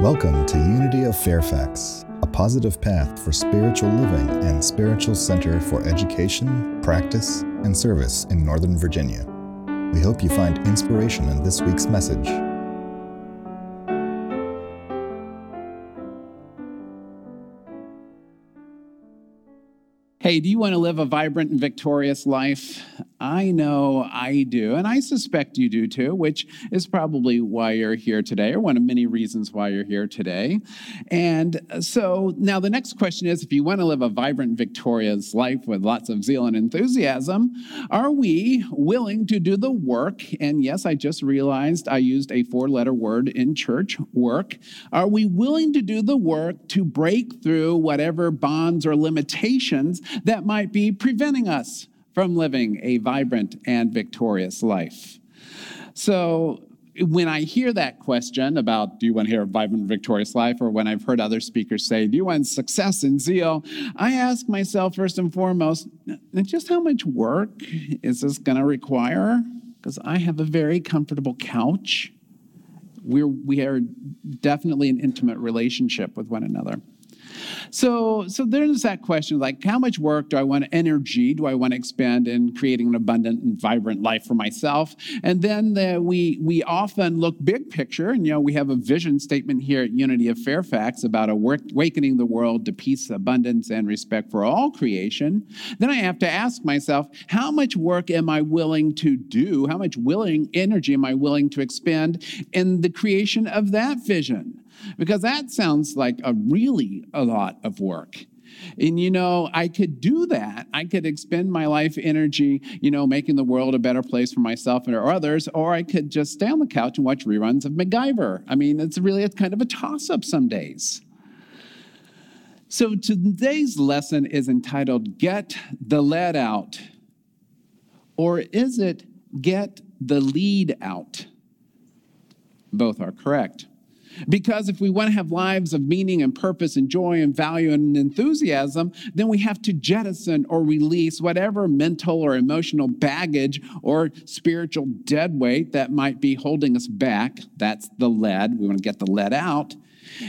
Welcome to Unity of Fairfax, a positive path for spiritual living and spiritual center for education, practice, and service in Northern Virginia. We hope you find inspiration in this week's message. Hey, do you want to live a vibrant and victorious life? I know I do, and I suspect you do too, which is probably why you're here today, or one of many reasons why you're here today. And uh, so now the next question is if you want to live a vibrant, victorious life with lots of zeal and enthusiasm, are we willing to do the work? And yes, I just realized I used a four letter word in church work. Are we willing to do the work to break through whatever bonds or limitations that might be preventing us from living a vibrant and victorious life. So, when I hear that question about do you want to hear a vibrant, victorious life, or when I've heard other speakers say, do you want success and zeal, I ask myself first and foremost, just how much work is this going to require? Because I have a very comfortable couch. We're, we are definitely an intimate relationship with one another. So, so there's that question like, how much work do I want, energy do I want to expend in creating an abundant and vibrant life for myself? And then the, we, we often look big picture, and you know, we have a vision statement here at Unity of Fairfax about awakening the world to peace, abundance, and respect for all creation. Then I have to ask myself, how much work am I willing to do? How much willing energy am I willing to expend in the creation of that vision? Because that sounds like a really a lot of work. And you know, I could do that. I could expend my life energy, you know, making the world a better place for myself and or others, or I could just stay on the couch and watch reruns of MacGyver. I mean, it's really a kind of a toss up some days. So today's lesson is entitled Get the Lead Out. Or is it Get the Lead Out? Both are correct. Because if we want to have lives of meaning and purpose and joy and value and enthusiasm, then we have to jettison or release whatever mental or emotional baggage or spiritual dead weight that might be holding us back. That's the lead. We want to get the lead out.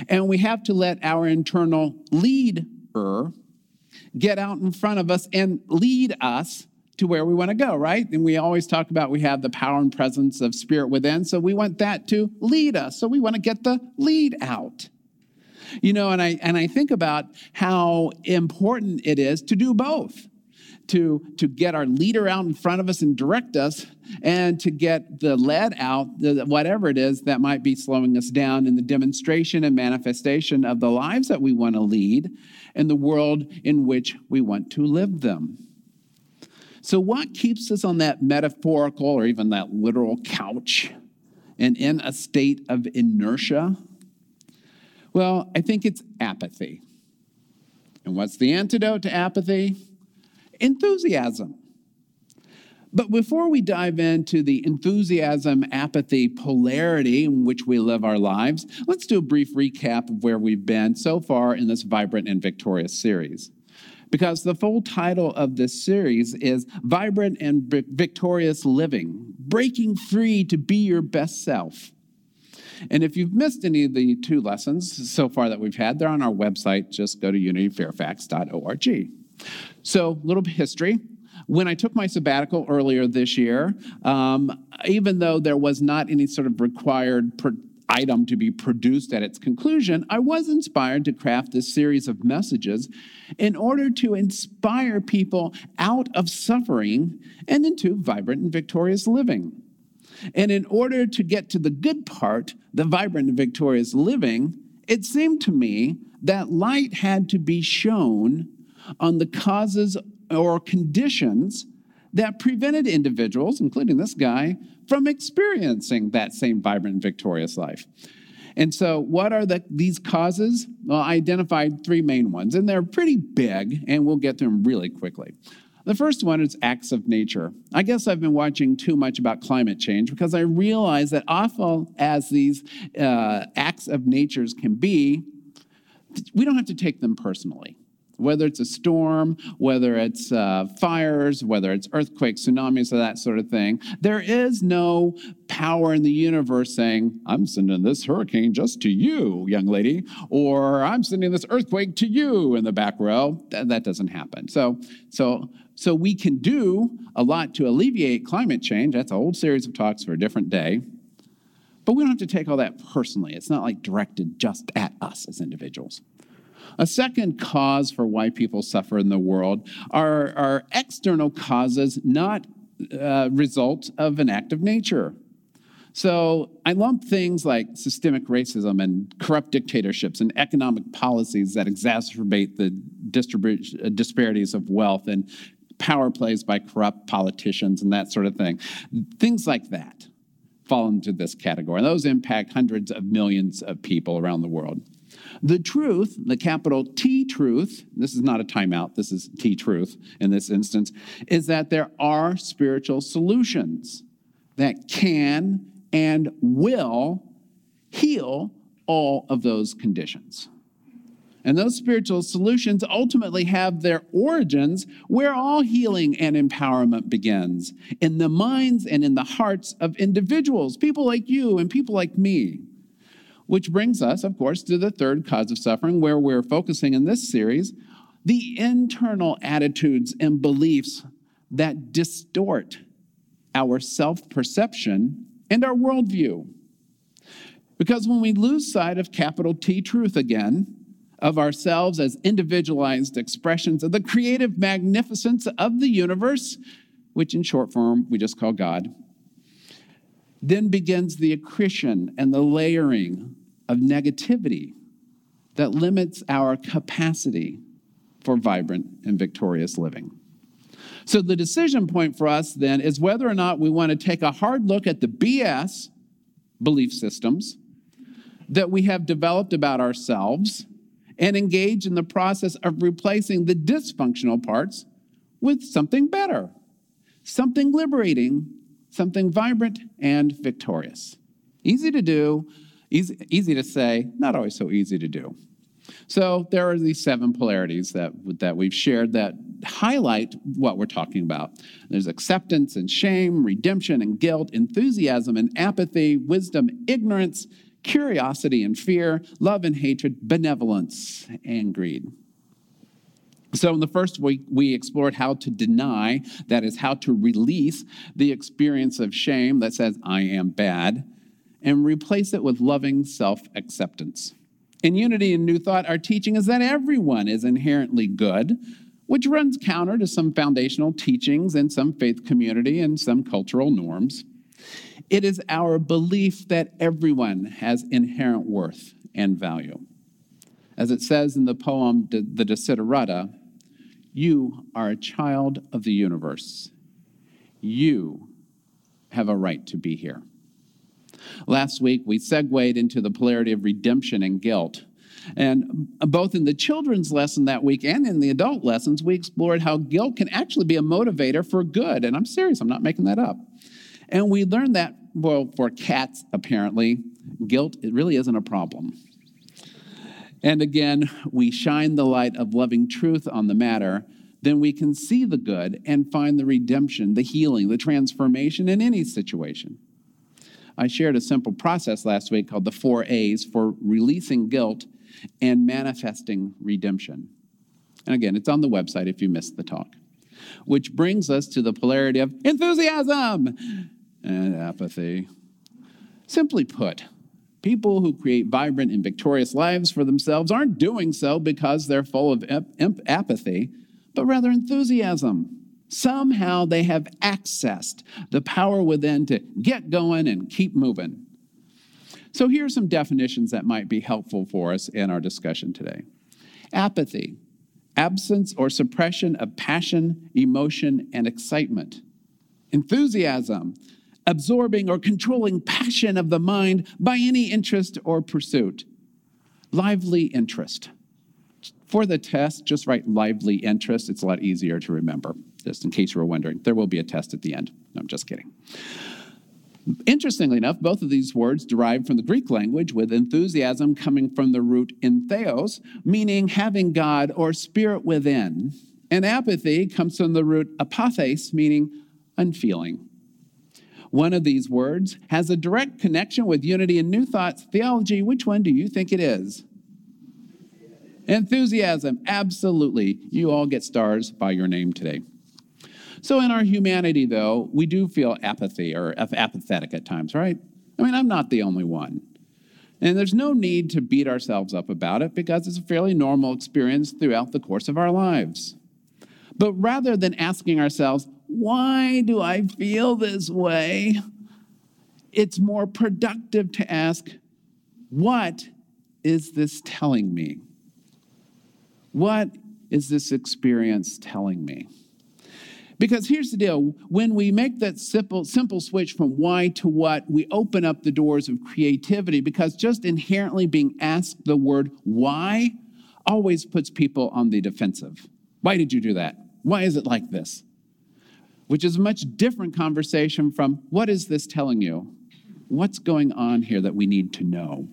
And we have to let our internal leader get out in front of us and lead us to where we want to go, right? And we always talk about we have the power and presence of spirit within, so we want that to lead us. So we want to get the lead out. You know, and I and I think about how important it is to do both. To, to get our leader out in front of us and direct us, and to get the lead out, whatever it is that might be slowing us down in the demonstration and manifestation of the lives that we want to lead and the world in which we want to live them. So, what keeps us on that metaphorical or even that literal couch and in a state of inertia? Well, I think it's apathy. And what's the antidote to apathy? Enthusiasm. But before we dive into the enthusiasm apathy polarity in which we live our lives, let's do a brief recap of where we've been so far in this vibrant and victorious series because the full title of this series is Vibrant and Victorious Living Breaking Free to Be Your Best Self. And if you've missed any of the two lessons so far that we've had, they're on our website. Just go to unityfairfax.org. So, a little history. When I took my sabbatical earlier this year, um, even though there was not any sort of required item to be produced at its conclusion, I was inspired to craft this series of messages in order to inspire people out of suffering and into vibrant and victorious living. And in order to get to the good part, the vibrant and victorious living, it seemed to me that light had to be shown on the causes or conditions that prevented individuals, including this guy, from experiencing that same vibrant victorious life. And so, what are the, these causes? Well, I identified three main ones, and they're pretty big, and we'll get to them really quickly. The first one is acts of nature. I guess I've been watching too much about climate change because I realize that awful as these uh, acts of natures can be, we don't have to take them personally whether it's a storm, whether it's uh, fires, whether it's earthquakes, tsunamis, or that sort of thing. There is no power in the universe saying, I'm sending this hurricane just to you, young lady, or I'm sending this earthquake to you in the back row. That, that doesn't happen. So, so, so we can do a lot to alleviate climate change. That's a whole series of talks for a different day. But we don't have to take all that personally. It's not like directed just at us as individuals. A second cause for why people suffer in the world are, are external causes, not uh, result of an act of nature. So I lump things like systemic racism and corrupt dictatorships and economic policies that exacerbate the disparities of wealth and power plays by corrupt politicians and that sort of thing. Things like that fall into this category. And those impact hundreds of millions of people around the world. The truth, the capital T truth, this is not a timeout, this is T truth in this instance, is that there are spiritual solutions that can and will heal all of those conditions. And those spiritual solutions ultimately have their origins where all healing and empowerment begins in the minds and in the hearts of individuals, people like you and people like me. Which brings us, of course, to the third cause of suffering, where we're focusing in this series the internal attitudes and beliefs that distort our self perception and our worldview. Because when we lose sight of capital T truth again, of ourselves as individualized expressions of the creative magnificence of the universe, which in short form we just call God, then begins the accretion and the layering of negativity that limits our capacity for vibrant and victorious living. So, the decision point for us then is whether or not we want to take a hard look at the BS belief systems that we have developed about ourselves and engage in the process of replacing the dysfunctional parts with something better, something liberating, something vibrant and victorious. Easy to do, easy, easy to say, not always so easy to do. So there are these seven polarities that, that we've shared that highlight what we're talking about. There's acceptance and shame, redemption and guilt, enthusiasm and apathy, wisdom, ignorance, curiosity and fear, love and hatred, benevolence and greed. So, in the first week, we explored how to deny, that is, how to release the experience of shame that says, I am bad, and replace it with loving self acceptance. In Unity and New Thought, our teaching is that everyone is inherently good, which runs counter to some foundational teachings in some faith community and some cultural norms. It is our belief that everyone has inherent worth and value. As it says in the poem, The Desiderata, you are a child of the universe. You have a right to be here. Last week, we segued into the polarity of redemption and guilt. And both in the children's lesson that week and in the adult lessons, we explored how guilt can actually be a motivator for good. And I'm serious, I'm not making that up. And we learned that, well, for cats, apparently, guilt it really isn't a problem. And again, we shine the light of loving truth on the matter, then we can see the good and find the redemption, the healing, the transformation in any situation. I shared a simple process last week called the four A's for releasing guilt and manifesting redemption. And again, it's on the website if you missed the talk. Which brings us to the polarity of enthusiasm and apathy. Simply put, people who create vibrant and victorious lives for themselves aren't doing so because they're full of ap- apathy, but rather enthusiasm. Somehow they have accessed the power within to get going and keep moving. So here are some definitions that might be helpful for us in our discussion today apathy, absence or suppression of passion, emotion, and excitement. Enthusiasm, absorbing or controlling passion of the mind by any interest or pursuit. Lively interest. For the test, just write lively interest. It's a lot easier to remember, just in case you were wondering. There will be a test at the end. No, I'm just kidding. Interestingly enough, both of these words derive from the Greek language, with enthusiasm coming from the root entheos, meaning having God or spirit within. And apathy comes from the root apathes, meaning unfeeling. One of these words has a direct connection with unity and new thoughts theology. Which one do you think it is? Enthusiasm, absolutely. You all get stars by your name today. So, in our humanity, though, we do feel apathy or apathetic at times, right? I mean, I'm not the only one. And there's no need to beat ourselves up about it because it's a fairly normal experience throughout the course of our lives. But rather than asking ourselves, why do I feel this way? It's more productive to ask, what is this telling me? What is this experience telling me? Because here's the deal when we make that simple, simple switch from why to what, we open up the doors of creativity because just inherently being asked the word why always puts people on the defensive. Why did you do that? Why is it like this? Which is a much different conversation from what is this telling you? What's going on here that we need to know?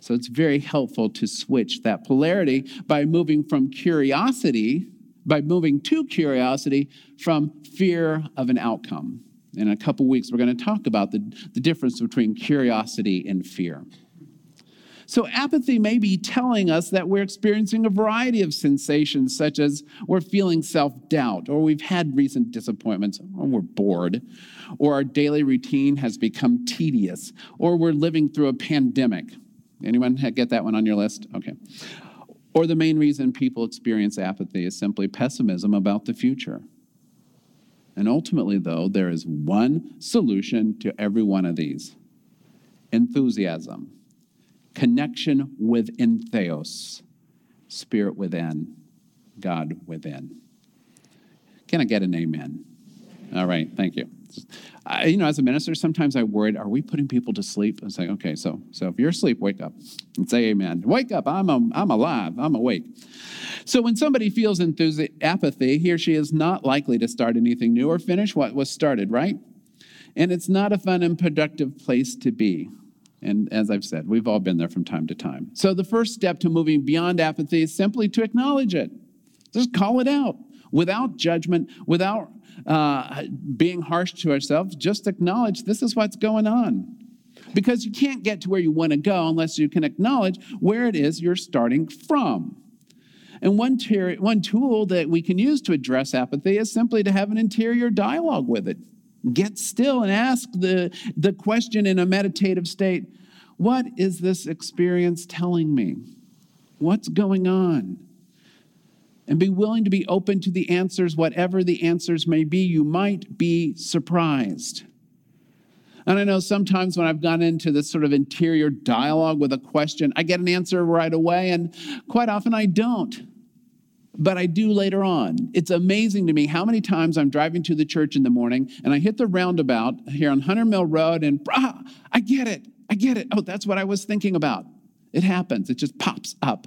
So it's very helpful to switch that polarity by moving from curiosity by moving to curiosity from fear of an outcome. In a couple weeks, we're going to talk about the, the difference between curiosity and fear. So, apathy may be telling us that we're experiencing a variety of sensations, such as we're feeling self doubt, or we've had recent disappointments, or we're bored, or our daily routine has become tedious, or we're living through a pandemic. Anyone get that one on your list? Okay. Or the main reason people experience apathy is simply pessimism about the future. And ultimately, though, there is one solution to every one of these enthusiasm, connection with theos, spirit within, God within. Can I get an amen? All right, thank you. I, you know, as a minister, sometimes I worried, are we putting people to sleep? I like, okay, so so if you're asleep, wake up and say amen. Wake up, I'm, a, I'm alive, I'm awake. So when somebody feels enthusi- apathy, he or she is not likely to start anything new or finish what was started, right? And it's not a fun and productive place to be. And as I've said, we've all been there from time to time. So the first step to moving beyond apathy is simply to acknowledge it. Just call it out without judgment, without uh, being harsh to ourselves, just acknowledge this is what's going on. Because you can't get to where you want to go unless you can acknowledge where it is you're starting from. And one, ter- one tool that we can use to address apathy is simply to have an interior dialogue with it. Get still and ask the, the question in a meditative state What is this experience telling me? What's going on? And be willing to be open to the answers, whatever the answers may be. You might be surprised. And I know sometimes when I've gone into this sort of interior dialogue with a question, I get an answer right away, and quite often I don't. But I do later on. It's amazing to me how many times I'm driving to the church in the morning and I hit the roundabout here on Hunter Mill Road, and ah, I get it. I get it. Oh, that's what I was thinking about. It happens, it just pops up.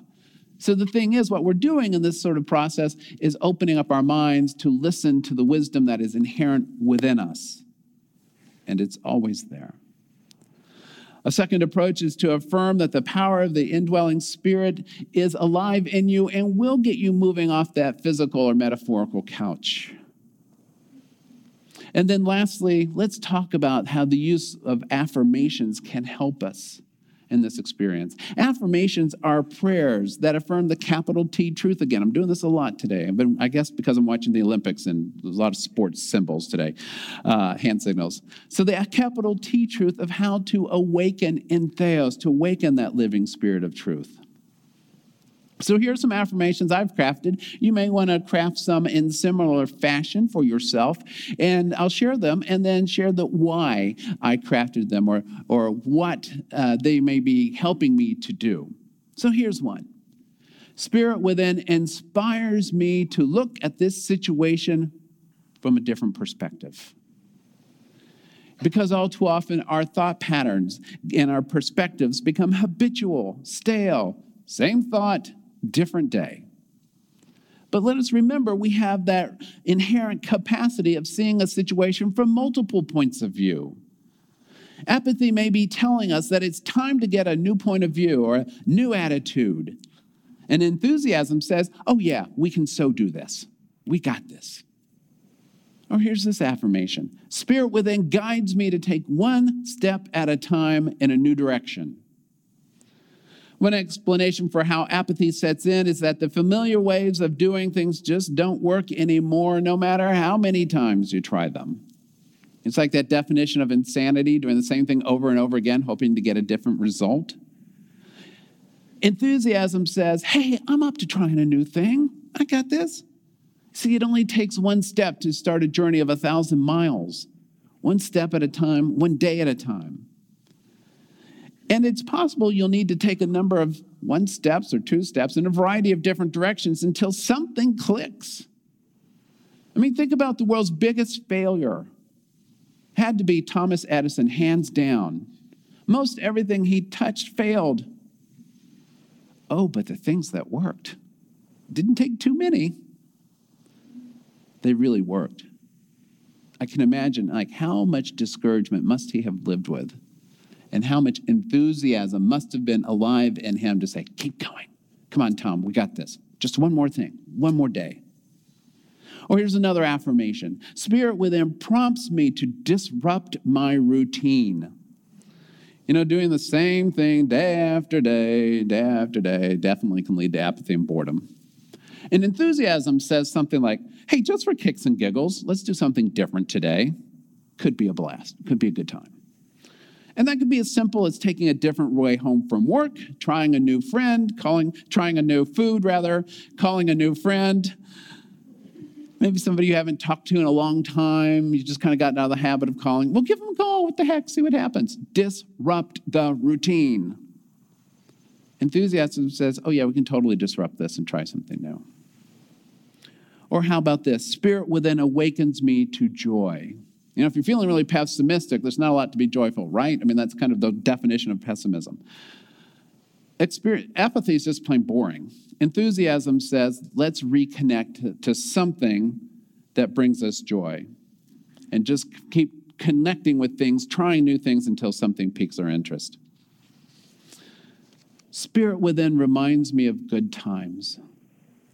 So the thing is, what we're doing in this sort of process is opening up our minds to listen to the wisdom that is inherent within us. And it's always there. A second approach is to affirm that the power of the indwelling spirit is alive in you and will get you moving off that physical or metaphorical couch. And then lastly, let's talk about how the use of affirmations can help us in this experience. Affirmations are prayers that affirm the capital T truth again. I'm doing this a lot today. I've been, I guess, because I'm watching the Olympics and there's a lot of sports symbols today, uh, hand signals. So the capital T truth of how to awaken in theos, to awaken that living spirit of truth. So here's some affirmations I've crafted. You may want to craft some in similar fashion for yourself, and I'll share them and then share the why I crafted them or, or what uh, they may be helping me to do. So here's one. Spirit within inspires me to look at this situation from a different perspective. Because all too often our thought patterns and our perspectives become habitual, stale, same thought, different day. But let us remember we have that inherent capacity of seeing a situation from multiple points of view. Apathy may be telling us that it's time to get a new point of view or a new attitude. And enthusiasm says, oh, yeah, we can so do this. We got this. Or here's this affirmation Spirit within guides me to take one step at a time in a new direction. One explanation for how apathy sets in is that the familiar ways of doing things just don't work anymore, no matter how many times you try them. It's like that definition of insanity, doing the same thing over and over again, hoping to get a different result. Enthusiasm says, Hey, I'm up to trying a new thing. I got this. See, it only takes one step to start a journey of a thousand miles, one step at a time, one day at a time. And it's possible you'll need to take a number of one steps or two steps in a variety of different directions until something clicks. I mean, think about the world's biggest failure. Had to be Thomas Edison, hands down. Most everything he touched failed. Oh, but the things that worked didn't take too many. They really worked. I can imagine like how much discouragement must he have lived with and how much enthusiasm must have been alive in him to say, Keep going. Come on, Tom, we got this. Just one more thing, one more day. Or here's another affirmation Spirit within prompts me to disrupt my routine. You know, doing the same thing day after day, day after day, definitely can lead to apathy and boredom. And enthusiasm says something like, hey, just for kicks and giggles, let's do something different today. Could be a blast, could be a good time. And that could be as simple as taking a different way home from work, trying a new friend, calling, trying a new food rather, calling a new friend. Maybe somebody you haven't talked to in a long time, you just kind of gotten out of the habit of calling. Well, give them a call. What the heck? See what happens. Disrupt the routine. Enthusiasm says, oh, yeah, we can totally disrupt this and try something new. Or how about this? Spirit within awakens me to joy. You know, if you're feeling really pessimistic, there's not a lot to be joyful, right? I mean, that's kind of the definition of pessimism. Experience, apathy is just plain boring. Enthusiasm says, let's reconnect to something that brings us joy and just keep connecting with things, trying new things until something piques our interest. Spirit within reminds me of good times.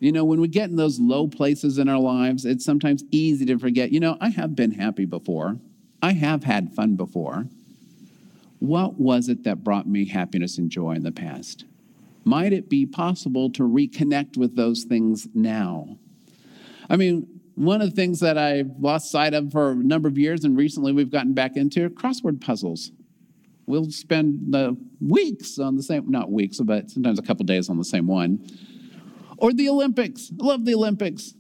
You know, when we get in those low places in our lives, it's sometimes easy to forget, you know, I have been happy before. I have had fun before. What was it that brought me happiness and joy in the past? Might it be possible to reconnect with those things now? I mean, one of the things that I've lost sight of for a number of years and recently we've gotten back into crossword puzzles. We'll spend the weeks on the same, not weeks, but sometimes a couple days on the same one or the Olympics. I love the Olympics.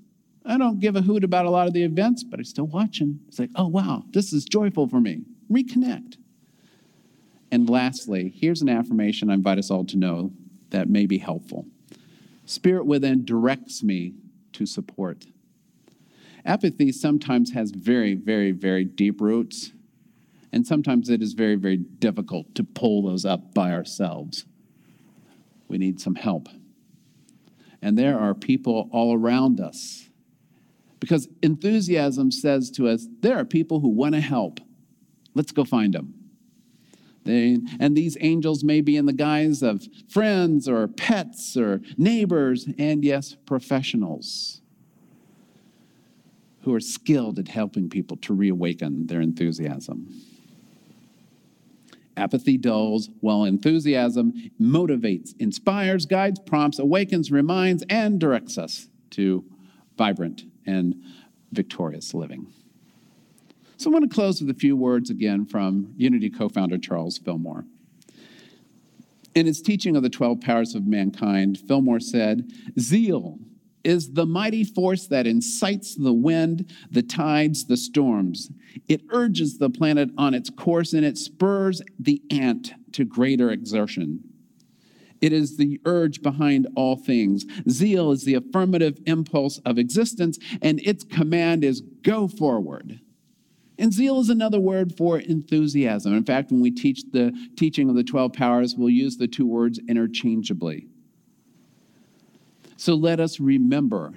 I don't give a hoot about a lot of the events, but I'm still watching. It's like, oh, wow, this is joyful for me. Reconnect. And lastly, here's an affirmation I invite us all to know that may be helpful Spirit within directs me to support. Apathy sometimes has very, very, very deep roots, and sometimes it is very, very difficult to pull those up by ourselves. We need some help and there are people all around us. Because enthusiasm says to us, there are people who want to help. Let's go find them. They, and these angels may be in the guise of friends or pets or neighbors, and yes, professionals who are skilled at helping people to reawaken their enthusiasm. Apathy dulls, while enthusiasm motivates, inspires, guides, prompts, awakens, reminds, and directs us to vibrant and victorious living. So I want to close with a few words again from Unity co founder Charles Fillmore. In his teaching of the 12 powers of mankind, Fillmore said, Zeal is the mighty force that incites the wind, the tides, the storms. It urges the planet on its course and it spurs the ant to greater exertion. It is the urge behind all things. Zeal is the affirmative impulse of existence, and its command is go forward. And zeal is another word for enthusiasm. In fact, when we teach the teaching of the 12 powers, we'll use the two words interchangeably. So let us remember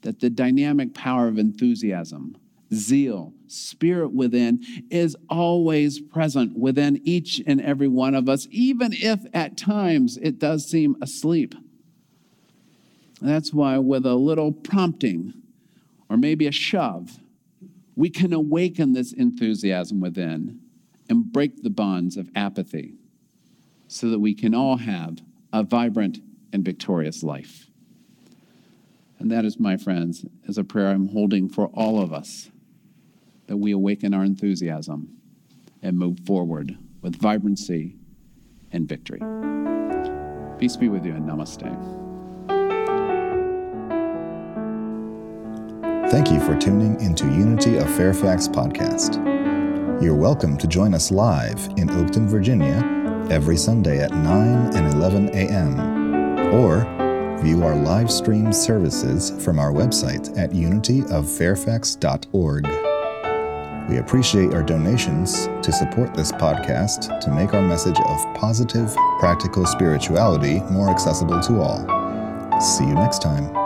that the dynamic power of enthusiasm, zeal, spirit within is always present within each and every one of us, even if at times it does seem asleep. That's why, with a little prompting or maybe a shove, we can awaken this enthusiasm within and break the bonds of apathy so that we can all have a vibrant and victorious life. And that is, my friends, is a prayer I'm holding for all of us that we awaken our enthusiasm and move forward with vibrancy and victory. Peace be with you and namaste. Thank you for tuning into Unity of Fairfax podcast. You're welcome to join us live in Oakton, Virginia every Sunday at 9 and 11 a.m. or view our live stream services from our website at unityoffairfax.org. We appreciate our donations to support this podcast to make our message of positive, practical spirituality more accessible to all. See you next time.